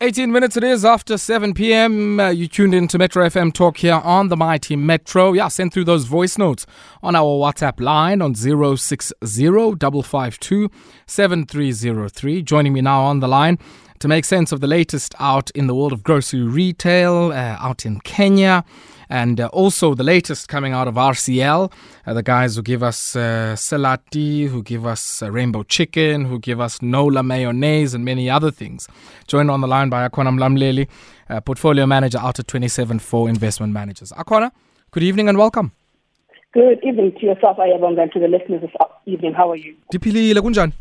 18 minutes it is after 7 p.m. Uh, you tuned in to Metro FM Talk here on the Mighty Metro. Yeah, send through those voice notes on our WhatsApp line on 060 7303. Joining me now on the line to make sense of the latest out in the world of grocery retail, uh, out in Kenya and uh, also the latest coming out of RCL, uh, the guys who give us uh, Selati, who give us uh, Rainbow Chicken, who give us Nola Mayonnaise, and many other things. Joined on the line by Akona Mlamleli, uh, Portfolio Manager out of Twenty Seven 274 Investment Managers. Akwana, good evening and welcome. Good evening to yourself, Ayabonga, and to the listeners this evening. How are you? Dipili Lagunjan.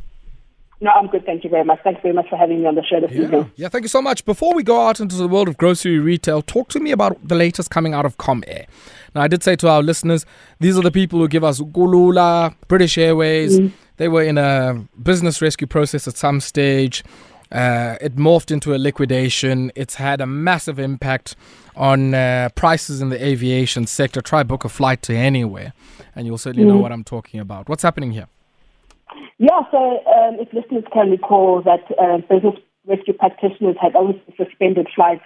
No, I'm good. Thank you very much. Thanks very much for having me on the show this yeah. evening. Yeah, thank you so much. Before we go out into the world of grocery retail, talk to me about the latest coming out of Comair. Now, I did say to our listeners, these are the people who give us Kulula, British Airways. Mm. They were in a business rescue process at some stage. Uh, it morphed into a liquidation. It's had a massive impact on uh, prices in the aviation sector. Try book a flight to anywhere, and you'll certainly mm. know what I'm talking about. What's happening here? Yeah, so um, if listeners can recall that uh, business rescue practitioners had obviously suspended flights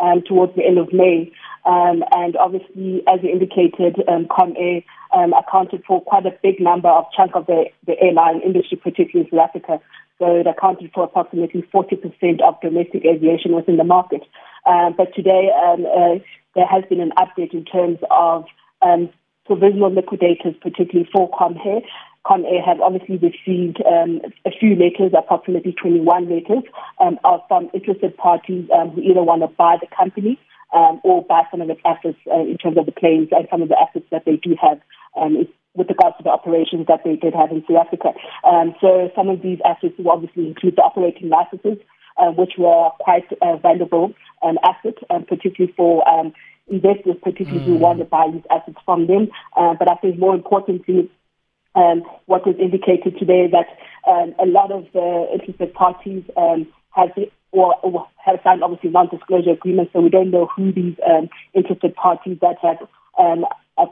um, towards the end of May. Um, and obviously, as you indicated, um, Comair um, accounted for quite a big number of chunk of the, the airline industry, particularly in South Africa. So it accounted for approximately 40% of domestic aviation within the market. Um, but today, um, uh, there has been an update in terms of um, provisional liquidators, particularly for Comair, Comair have obviously received um, a few letters, approximately 21 letters, um, from interested parties um, who either want to buy the company um, or buy some of the assets uh, in terms of the planes and some of the assets that they do have um, with regards to the operations that they did have in South Africa. Um, so some of these assets will obviously include the operating licenses, uh, which were quite uh, valuable um, assets, um, particularly for um, investors, particularly mm. who want to buy these assets from them. Uh, but I think more importantly, um, what was indicated today that um, a lot of the interested parties um, have or, or, have signed obviously non-disclosure agreements, so we don't know who these um, interested parties that have um,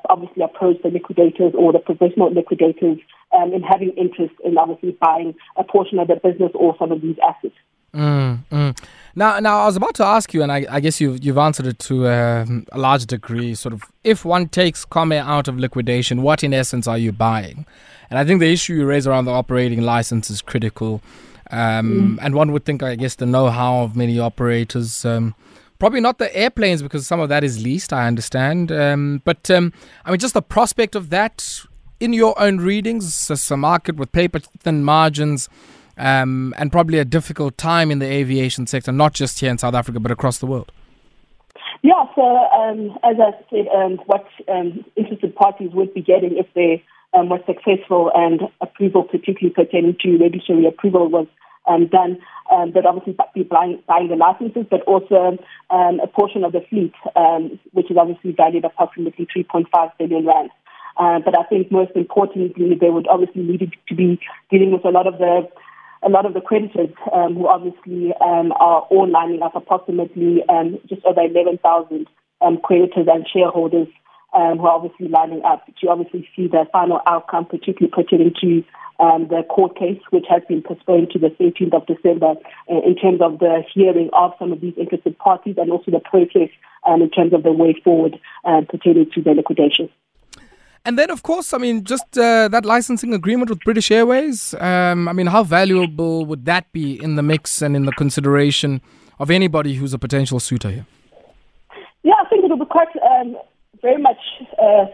obviously approached the liquidators or the provisional liquidators um, in having interest in obviously buying a portion of the business or some of these assets. Mm, mm. Now, now I was about to ask you, and I, I guess you've you've answered it to um, a large degree. Sort of, if one takes Comair out of liquidation, what in essence are you buying? And I think the issue you raise around the operating license is critical. Um, mm. And one would think, I guess, the know-how of many operators. Um, probably not the airplanes because some of that is leased. I understand, um, but um, I mean, just the prospect of that in your own readings, it's a market with paper thin margins um, and probably a difficult time in the aviation sector, not just here in South Africa, but across the world? Yeah, so um, as I said, um, what um, interested parties would be getting if they um, were successful and approval, particularly pertaining to regulatory approval, was um, done, um, that obviously be buying, buying the licenses, but also a portion of the fleet, which is obviously valued approximately 3.5 billion rand. Uh, but I think most importantly, they would obviously need to be dealing with a lot of the a lot of the creditors um, who obviously um, are all lining up approximately um, just over 11,000 um, creditors and shareholders um, who are obviously lining up to obviously see the final outcome, particularly pertaining to um, the court case, which has been postponed to the 13th of December uh, in terms of the hearing of some of these interested parties and also the process um, in terms of the way forward uh, pertaining to the liquidation. And then, of course, I mean, just uh, that licensing agreement with British Airways. Um, I mean, how valuable would that be in the mix and in the consideration of anybody who's a potential suitor here? Yeah, I think it would be quite um, very much uh,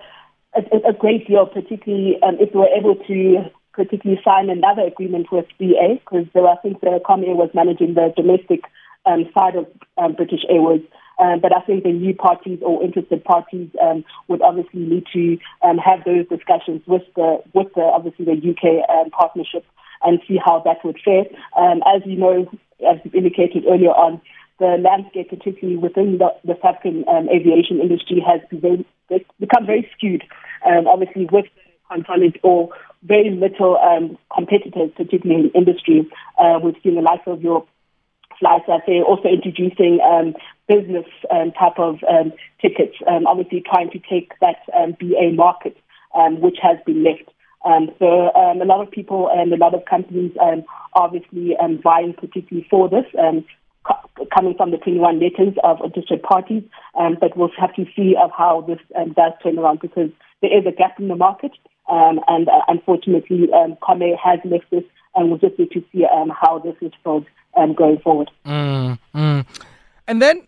a, a, great deal, particularly um, if we were able to particularly sign another agreement with BA, because I think the Comair was managing the domestic um, side of um, British Airways. Um, but I think the new parties or interested parties um, would obviously need to um, have those discussions with the with the obviously the UK um, partnership and see how that would fare. Um, as you know, as indicated earlier on, the landscape, particularly within the, the South African um, aviation industry, has been, become very skewed. obviously, with consolidate or very little competitors, particularly in the industry. Uh, we've seen the likes of your flights they're also introducing um, business um, type of um, tickets, um, obviously trying to take that um, BA market, um, which has been left. Um, so um, a lot of people and a lot of companies um, obviously um, vying particularly for this. Um, co- coming from the 21 letters of interested parties. Um, but we'll have to see of how this um, does turn around because there is a gap in the market. Um, and uh, unfortunately, um, Kome has left this, and we'll just need to see um, how this is filled um, going forward. Mm, mm. And then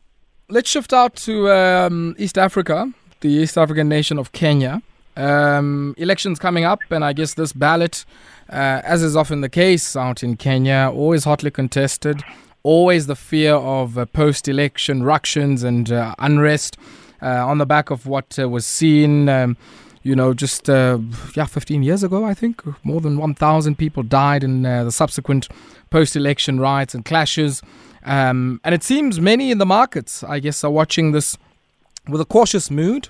let's shift out to um, East Africa, the East African nation of Kenya. Um, elections coming up, and I guess this ballot, uh, as is often the case out in Kenya, always hotly contested, always the fear of uh, post election ructions and uh, unrest uh, on the back of what uh, was seen. Um, you know, just uh, yeah, 15 years ago, I think more than 1,000 people died in the subsequent post-election riots and clashes. Um, and it seems many in the markets, I guess, are watching this with a cautious mood.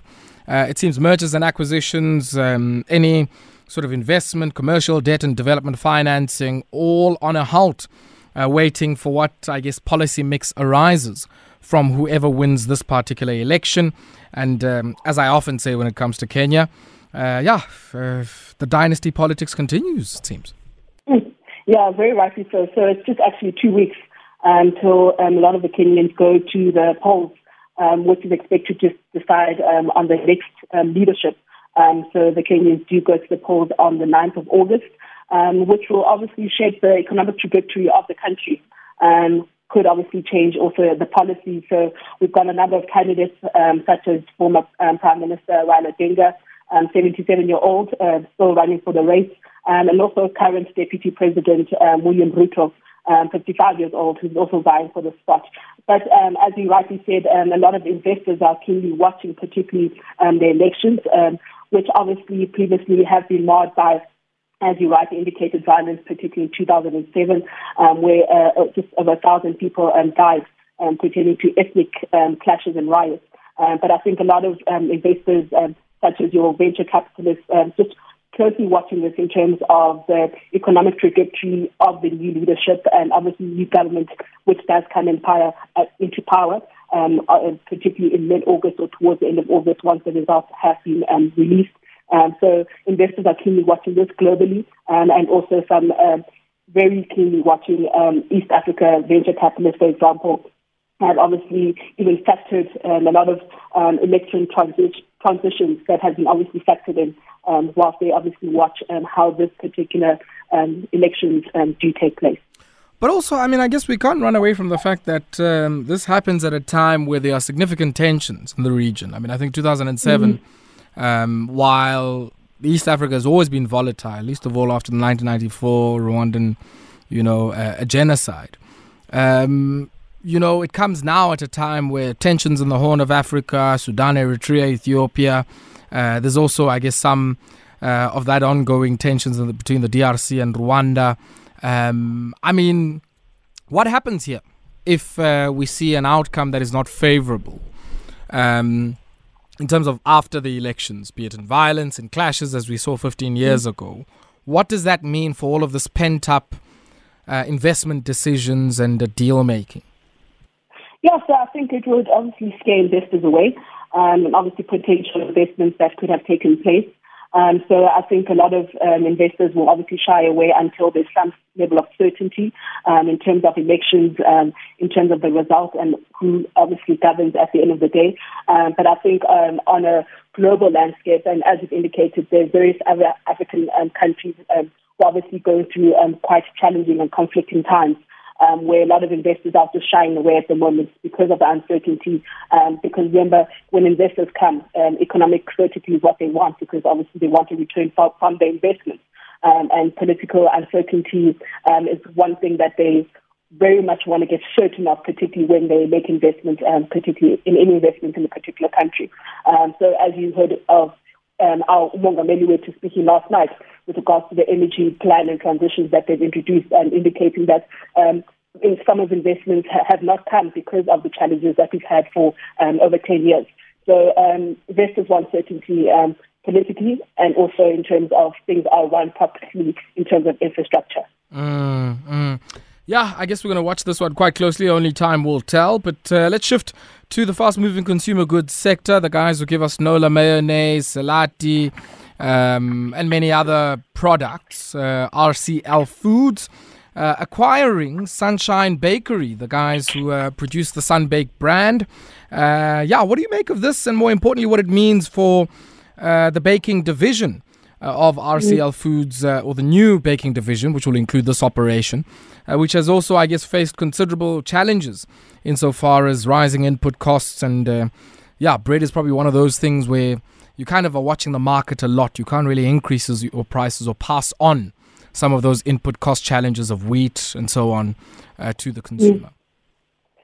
Uh, it seems mergers and acquisitions, um, any sort of investment, commercial debt and development financing, all on a halt, uh, waiting for what I guess policy mix arises from whoever wins this particular election. And um, as I often say when it comes to Kenya, uh, yeah, uh, the dynasty politics continues, it seems. Yeah, very rightly so. So it's just actually two weeks until um, a lot of the Kenyans go to the polls um, which is expected to decide um, on the next um, leadership. So the Kenyans do go to the polls on the 9th of August, which will obviously shape the economic trajectory of the country. Could obviously change also the policy. So we've got a number of candidates, um, such as former um, Prime Minister Raila Odinga, um, 77 year old, uh, still running for the race, and also current Deputy President William Ruto, um, 55 years old, who's also vying for the spot. But um, as you rightly said, um, a lot of investors are keenly watching, particularly um, the elections, um, which obviously previously have been marred by as you rightly indicated, violence, particularly in 2007, um, where uh, uh, just over a thousand people um, died um, pertaining to ethnic um, clashes and riots. Um, but I think a lot of um, investors, um, such as your venture capitalists, um, just closely watching this in terms of the economic trajectory of the new leadership and obviously new government, which does come in power, uh, into power, um, uh, particularly in mid-August or towards the end of August once the results have been um, released. Um, so investors are keenly watching this globally um, and also some um, very keenly watching um, East Africa venture capitalists, for example, have obviously even factored um, a lot of um, election transi- transitions that have been obviously factored in um, whilst they obviously watch um, how this particular um, elections um, do take place. But also, I mean, I guess we can't run away from the fact that um, this happens at a time where there are significant tensions in the region. I mean, I think 2007, mm-hmm. um, while East Africa has always been volatile, least of all after the 1994 Rwandan, you know, uh, a genocide. Um, you know, it comes now at a time where tensions in the Horn of Africa, Sudan, Eritrea, Ethiopia. Uh, there's also, I guess, some uh, of that ongoing tensions the, between the DRC and Rwanda. Um, I mean, what happens here if uh, we see an outcome that is not favorable? Um, in terms of after the elections, be it in violence and clashes, as we saw 15 years mm. ago, what does that mean for all of this pent up uh, investment decisions and uh, deal making? Yes, I think it would obviously scale this as a away, um, and obviously potential investments that could have taken place. Um, so I think a lot of um, investors will obviously shy away until there's some level of certainty um, in terms of elections, um, in terms of the result, and who obviously governs at the end of the day. Um, but I think um, on a global landscape, and as you've indicated, there's various other African um, countries um, who are obviously going through um, quite challenging and conflicting times um, where a lot of investors are just shying away at the moment because of the uncertainty. Um, because remember, when investors come, um, economic certainty is what they want because obviously they want to return from, from their investments. Um, and political uncertainty um, is one thing that they very much want to get certain of, particularly when they make investments, um, particularly in any investment in a particular country. Um, so as you heard of um, our Mongameli were to speaking last night with regards to the energy plan and transitions that they've introduced and indicating that um, some of the investments ha- have not come because of the challenges that we've had for um, over 10 years. So um, investors want certainty um, politically and also in terms of things are run properly in terms of infrastructure. Mm, mm. Yeah, I guess we're going to watch this one quite closely. Only time will tell. But uh, let's shift to the fast moving consumer goods sector. The guys who give us Nola mayonnaise, Selati, um, and many other products. Uh, RCL Foods. uh, acquiring Sunshine Bakery, the guys who uh, produce the Sunbake brand. Uh, yeah, what do you make of this, and more importantly, what it means for uh, the baking division? Uh, of RCL Foods, uh, or the new baking division, which will include this operation, which has also, I guess, faced considerable challenges insofar as rising input costs. And yeah, bread is probably one of those things where you kind of are watching the market a lot. You can't really increase your prices or pass on some of those input cost challenges of wheat and so on uh, to the consumer.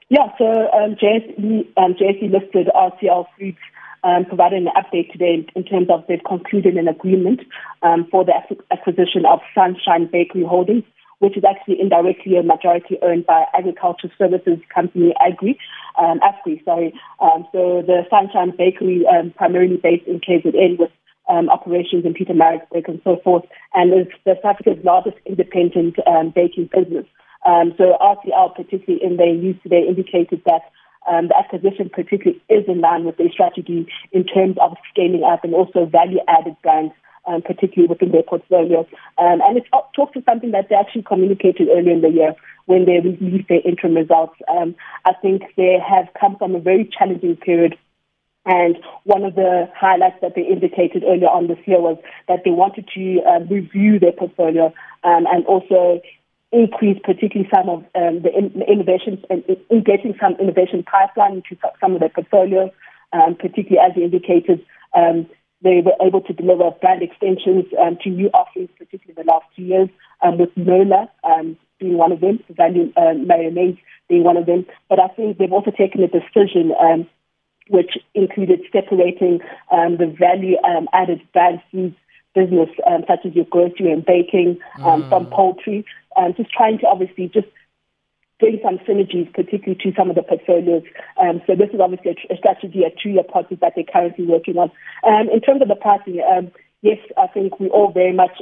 Yeah, so um, JSE, um, JSE listed RCL Foods um, provided an update today in terms of they've concluded an agreement um, for the acquisition of Sunshine Bakery Holdings, which is actually indirectly a majority owned by agriculture services company Agri, um, Agri, sorry. Um, so the Sunshine Bakery, um, primarily based in KZN with um, operations in Pietermaritzburg and so forth, and is the South Africa's largest independent um, baking business. Um, so RCL, particularly in their news today, indicated that um, the acquisition particularly is in line with their strategy in terms of scaling up and also value-added brands, um, particularly within their portfolio. Um, and it talks to something that they actually communicated earlier in the year when they released their interim results. Um, I think they have come from a very challenging period and one of the highlights that they indicated earlier on this year was that they wanted to um, review their portfolio um, and also increase particularly some of um, the in- innovations and in getting some innovation pipeline into some of their portfolios, um, particularly as you indicated, um, they were able to deliver brand extensions um, to new offerings, particularly the last two years, um, with Nola um, being one of them, value um, mayonnaise being one of them. But I think they've also taken a decision um, which included separating um, the value um, added brand foods business, um, such as your grocery and baking, um, mm. from poultry, um, just trying to obviously just bring some synergies, particularly to some of the portfolios. Um, so this is obviously a, a strategy, a two-year process that they're currently working on. Um, in terms of the pricing, um, yes, I think we all very much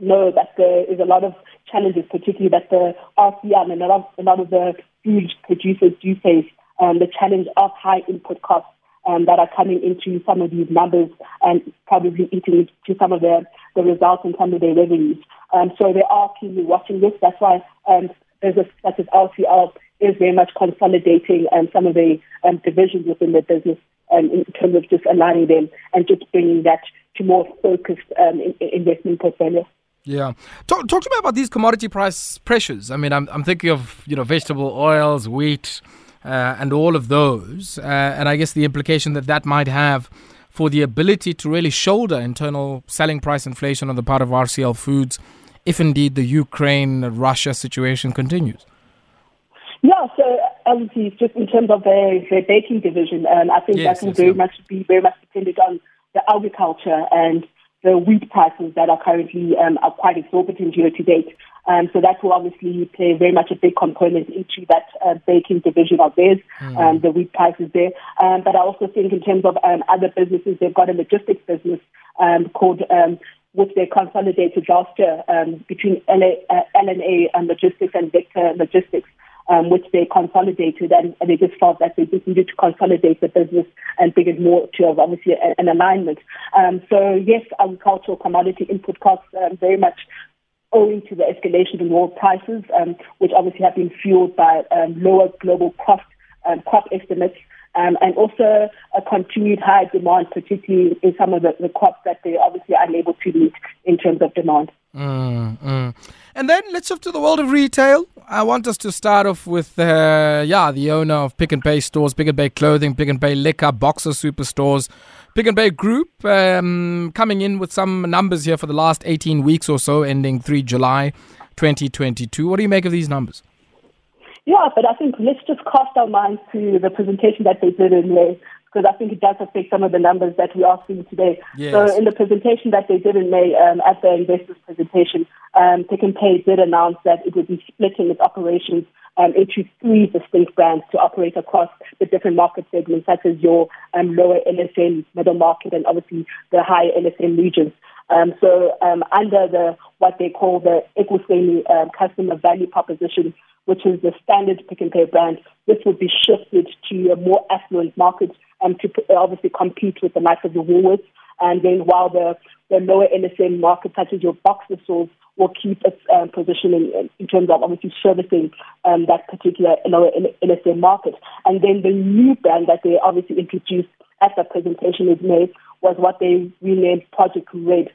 know that there is a lot of challenges, particularly that the RCL and a lot, of, a lot of the food producers do face um, the challenge of high input costs um, that are coming into some of these numbers and probably eating into some of the, the results and some of their revenues. Um, so they are keenly watching this. That's why um, business such as RCL is very much consolidating um, some of the um, divisions within the business um, in terms of just aligning them and just bringing that to more focused um, in, in investment portfolio. Yeah, talk, talk to me about these commodity price pressures. I mean, I'm, I'm thinking of you know vegetable oils, wheat, and all of those. Uh, and I guess the implication that that might have for the ability to really shoulder internal selling price inflation on the part of RCL Foods if indeed the Ukraine Russia situation continues. Yeah, so obviously, just in terms of the, the baking division, um, I think yes, that will yes, very much be very much dependent on the agriculture and the wheat prices that are currently um, are quite exorbitant year to date. Um, so that will obviously play very much a big component into that uh, baking division of theirs, mm. um, the wheat prices there. Um, but I also think in terms of um, other businesses, they've got a logistics business um, called, um, which they consolidated last year um, between LA, uh, LNA and Logistics and Vector Logistics. Um, which they consolidated and, and, they just felt that they just needed to consolidate the business and bring it more to obviously an alignment. Um, so yes, agricultural commodity input costs um, very much owing to the escalation in world prices, um, which obviously have been fueled by um, lower global cost um, crop estimates, um, and also a continued high demand, particularly in some of the, the crops that they obviously are unable to meet in terms of demand. Mm, mm. And then let's shift to the world of retail. I want us to start off with, uh, yeah, the owner of Pick n Pay stores, Pick n Pay clothing, Pick n Pay liquor, Boxer superstores, Pick n Pay Group um, coming in with some numbers here for the last 18 weeks or so, ending 3 July 2022. What do you make of these numbers? Yeah, but I think let's just cast our minds to the presentation that they did in May, because I think it does affect some of the numbers that we are seeing today. Yes. So in the presentation that they did in May, um, at the investors presentation, um, Pick n Pay did announce that it would be splitting its operations um, into three distinct brands to operate across the different market segments, such as your um, lower LSM, middle market, and obviously the higher LSM regions. Um, so um, under the what they call the Ekuseni um, customer value proposition, which is the standard Pick n Pay brand, this would be shifted to a more affluent market um, to obviously compete with the likes of the Woolworths. And then while the the lower LSM market, such as your Boxer stores, will keep its um, position in, in, terms of obviously servicing um, that particular lower LSM market. And then the new brand that they obviously introduced at the presentation is made was what they renamed Project Red,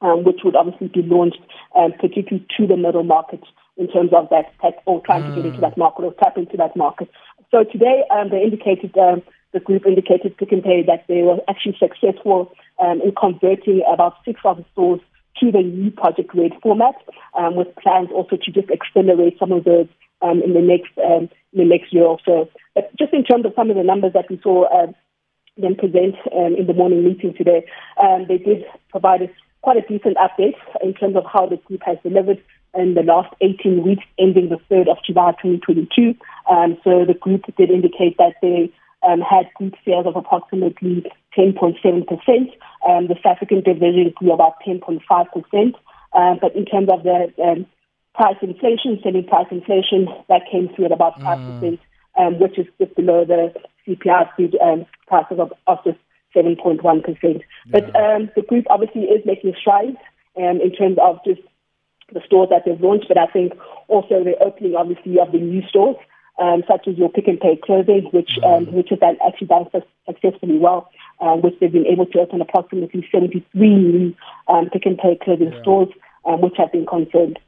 um, which would obviously be launched um, particularly to the middle market in terms of that tech or trying mm. to get into that market or tap into that market. So today um, they indicated, um, the group indicated n Pay that they were actually successful um, in converting about six of the stores to the new Project Red format, um, with plans also to just accelerate some of those um, in the next um, in the next year or so. But just in terms of some of the numbers that we saw uh, them present um, in the morning meeting today, um, they did provide us quite a decent update in terms of how the group has delivered in the last 18 weeks, ending the 3rd of July 2022. Um, so the group did indicate that they um, had group sales of approximately 10.7%. Um, the South African division grew about 10.5%. Um, but in terms of the um, price inflation, selling price inflation, that came through at about 5%, mm. um, which is just below the CPI um, prices of, of just 7.1%. Yeah. But um, the group obviously is making strides um, in terms of just the stores that they've launched, but I think also the opening, obviously, of the new stores um, such as your Pick n Pay clothing, which um, mm-hmm. which has actually done successfully well, um, which they've been able to open approximately 73 new um, Pick n Pay clothing yeah. stores, um, which have been confirmed.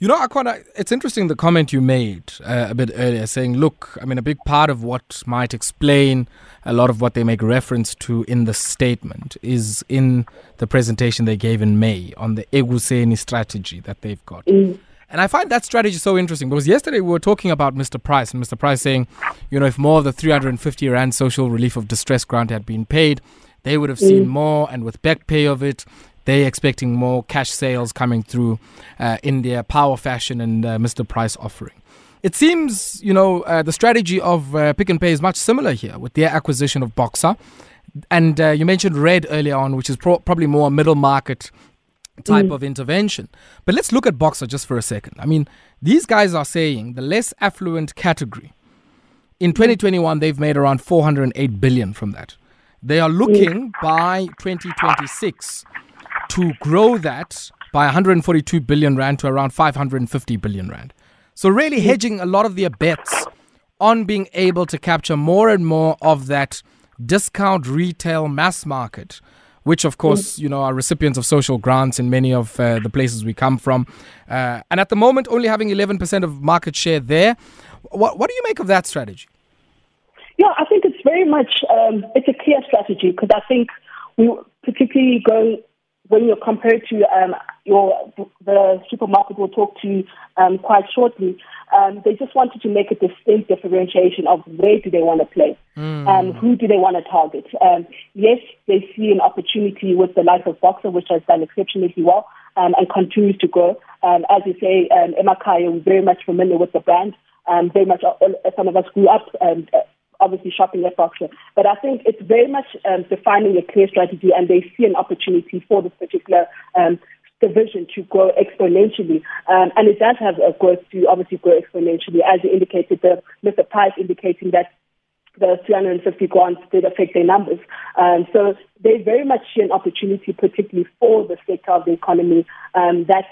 You know, Akona, it's interesting the comment you made uh, a bit earlier saying, look, I mean, a big part of what might explain a lot of what they make reference to in the statement is in the presentation they gave in May on the Ekuseni strategy that they've got. Mm. And I find that strategy so interesting because yesterday we were talking about Mr. Price and Mr. Price saying, you know, if more of the 350 Rand social relief of distress grant had been paid, they would have seen mm. more. And with back pay of it, they're expecting more cash sales coming through uh, in their power fashion and uh, Mr. Price offering. It seems, you know, uh, the strategy of uh, Pick n Pay is much similar here with their acquisition of Boxer. And uh, you mentioned Red earlier on, which is pro- probably more middle market type mm. of intervention. But let's look at Boxer just for a second. I mean, these guys are saying the less affluent category. In mm. 2021, they've made around 408 billion from that. They are mm. looking by 2026 to grow that by 142 billion rand to around 550 billion rand. So really mm. hedging a lot of their bets on being able to capture more and more of that discount retail mass market which of course you know are recipients of social grants in many of uh, the places we come from, uh, and at the moment only having 11% of market share there. What what do you make of that strategy? Yeah, I think it's very much um, it's a clear strategy because I think we particularly go when you're compared to um, your the supermarket we'll talk to um, quite shortly, um, they just wanted to make a distinct differentiation of where do they want to play, mm. um, who do they want to target. Um, yes, they see an opportunity with the life of Boxer, which has done exceptionally well um, and continues to grow. Um, as you say, um, Emma Kaya was very much familiar with the brand. Um, very much, uh, some of us grew up and uh, obviously shopping at. But I think it's very much um, defining a clear strategy, and they see an opportunity for this particular um, division to grow exponentially. Um, and it does have a growth to obviously grow exponentially, as you indicated, the Mr. Price indicating that the 350 grants did affect their numbers. Um, so they very much see an opportunity, particularly for the sector of the economy, um, that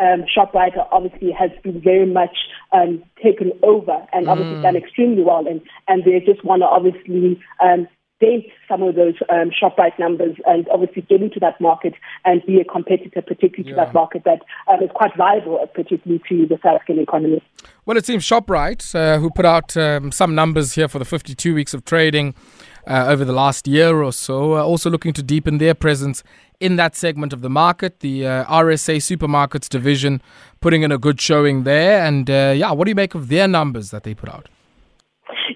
um, Shoprite obviously has been very much um, taken over and obviously mm. done extremely well. And, and they just want to obviously um, dent some of those um, Shoprite numbers and obviously get into that market and be a competitor, particularly yeah. to that market that um, is quite viable, particularly to the South African economy. Well, it seems Shoprite, uh, who put out um, some numbers here for the 52 weeks of trading uh, over the last year or so, uh, also looking to deepen their presence in that segment of the market. The uh, RSA Supermarkets division putting in a good showing there. And uh, yeah, what do you make of their numbers that they put out?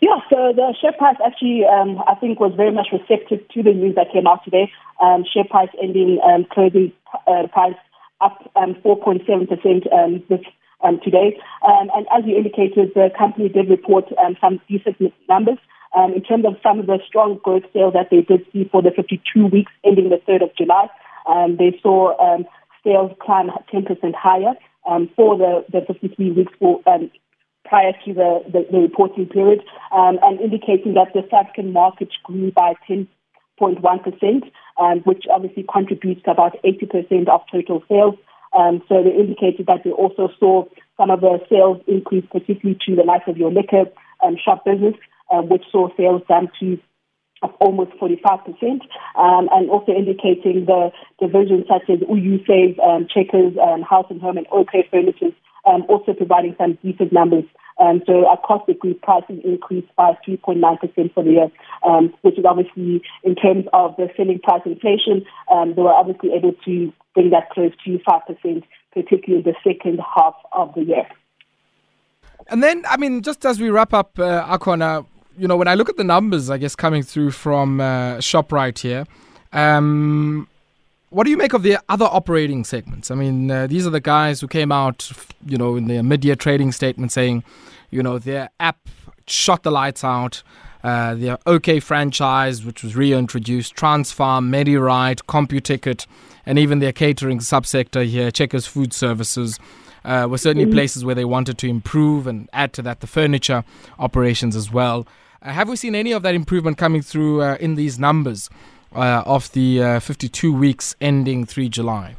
Yeah, so the share price actually, um, I think, was very much receptive to the news that came out today. Um, share price ending um, closing uh, price up um, 4.7% um, this um, today. Um, and as you indicated, the company did report um, some decent numbers. Um, in terms of some of the strong growth sales that they did see for the 52 weeks ending the 3rd of July, um, they saw um, sales climb 10% higher um, for the, the 53 weeks for, um, prior to the, the, the reporting period, um, and indicating that the South African market grew by 10.1%, um, which obviously contributes to about 80% of total sales. Um, so they indicated that they also saw some of the sales increase, particularly to the likes of your liquor um, shop business, uh, which saw sales down to almost 45%, um, and also indicating the divisions such as Usave, um, Checkers, um, House and Home, and OK Furniture, um, also providing some decent numbers. Um, so across the group prices increased by 3.9% for the year, um, which is obviously in terms of the selling price inflation, um, they were obviously able to bring that close to 5%, particularly the second half of the year. And then, I mean, just as we wrap up, uh, Akona, you know, when I look at the numbers, I guess coming through from uh, Shoprite here, um, what do you make of the other operating segments? I mean, uh, these are the guys who came out, you know, in their mid-year trading statement saying, you know, their app shot the lights out. Uh, their OK franchise, which was reintroduced, Transpharm, MediRite, Computicket, and even their catering subsector here, Checkers Food Services, uh, were certainly mm-hmm. places where they wanted to improve and add to that the furniture operations as well. Uh, have we seen any of that improvement coming through uh, in these numbers uh, of the uh, 52 weeks ending 3 July?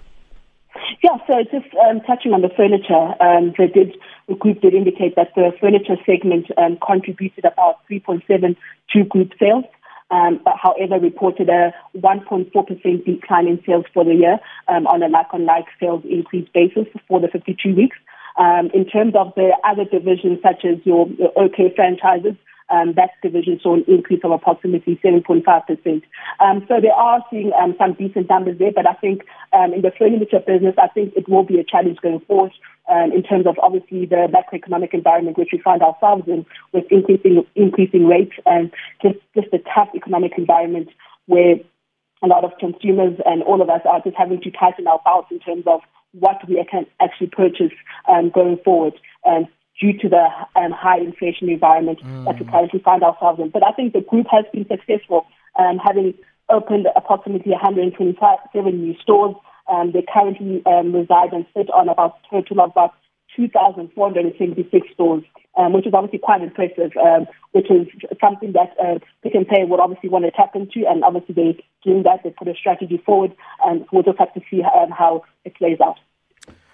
Yeah, so just um, touching on the furniture, um, did, the group did indicate that the furniture segment um, contributed about 3.7 to group sales. Um, but however, reported a 1.4% decline in sales for the year um, on a like-on-like sales increase basis for the 52 weeks. Um, in terms of the other divisions, such as your, your OK franchises, um, that division saw an increase of approximately 7.5%. Um, so they are seeing um, some decent numbers there, but I think um, in the furniture business, I think it will be a challenge going forward um, in terms of obviously the macroeconomic environment which we find ourselves in with increasing increasing rates and just, just a tough economic environment where a lot of consumers and all of us are just having to tighten our belts in terms of what we can actually purchase um, going forward. Due to the um, high inflation environment mm. that we currently find ourselves in. But I think the group has been successful, um, having opened approximately 127 new stores. Um, they currently um, reside and sit on about a total of about 2,476 stores, um, which is obviously quite impressive, um, which is something that uh, Pick n Pay would obviously want to tap into. And obviously, they're doing that. They put a strategy forward, and we'll just have to see um, how it plays out.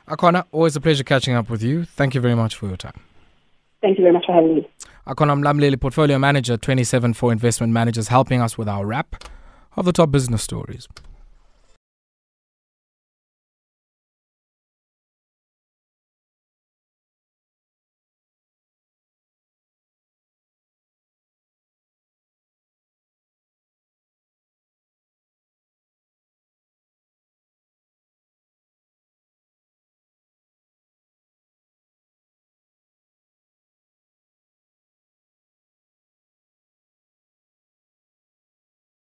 Akona, always a pleasure catching up with you. Thank you very much for your time. Thank you very much for having me. Akona Mlamleli, Portfolio Manager, 27 Four Investment Managers, helping us with our wrap of the top business stories.